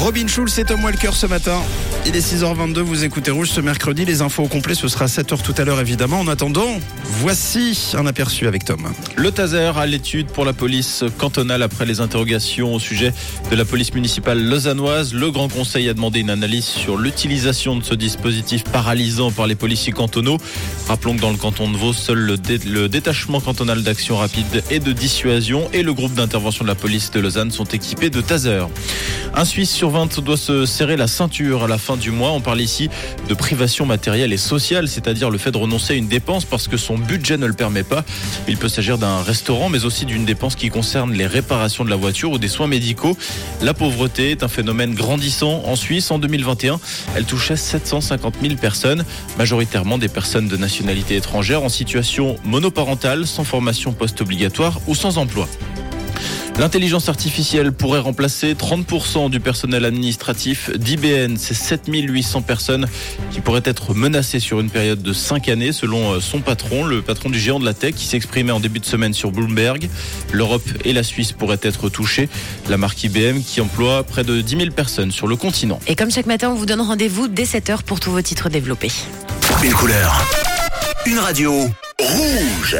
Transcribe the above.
Robin Schulz et Tom Walker ce matin. Il est 6h22, vous écoutez Rouge ce mercredi. Les infos au complet, ce sera 7h tout à l'heure évidemment. En attendant, voici un aperçu avec Tom. Le taser à l'étude pour la police cantonale après les interrogations au sujet de la police municipale lausannoise. Le Grand Conseil a demandé une analyse sur l'utilisation de ce dispositif paralysant par les policiers cantonaux. Rappelons que dans le canton de Vaud, seul le, dé- le détachement cantonal d'action rapide et de dissuasion et le groupe d'intervention de la police de Lausanne sont équipés de taser. Un Suisse sur 20 doit se serrer la ceinture à la fin du mois. On parle ici de privation matérielle et sociale, c'est-à-dire le fait de renoncer à une dépense parce que son budget ne le permet pas. Il peut s'agir d'un restaurant, mais aussi d'une dépense qui concerne les réparations de la voiture ou des soins médicaux. La pauvreté est un phénomène grandissant en Suisse. En 2021, elle touchait 750 000 personnes, majoritairement des personnes de nationalité étrangère en situation monoparentale, sans formation post-obligatoire ou sans emploi. L'intelligence artificielle pourrait remplacer 30% du personnel administratif d'IBN. C'est 7800 personnes qui pourraient être menacées sur une période de 5 années, selon euh, son patron, le patron du géant de la tech, qui s'exprimait en début de semaine sur Bloomberg. L'Europe et la Suisse pourraient être touchées. La marque IBM qui emploie près de 10 000 personnes sur le continent. Et comme chaque matin, on vous donne rendez-vous dès 7h pour tous vos titres développés. Une couleur. Une radio. Rouge.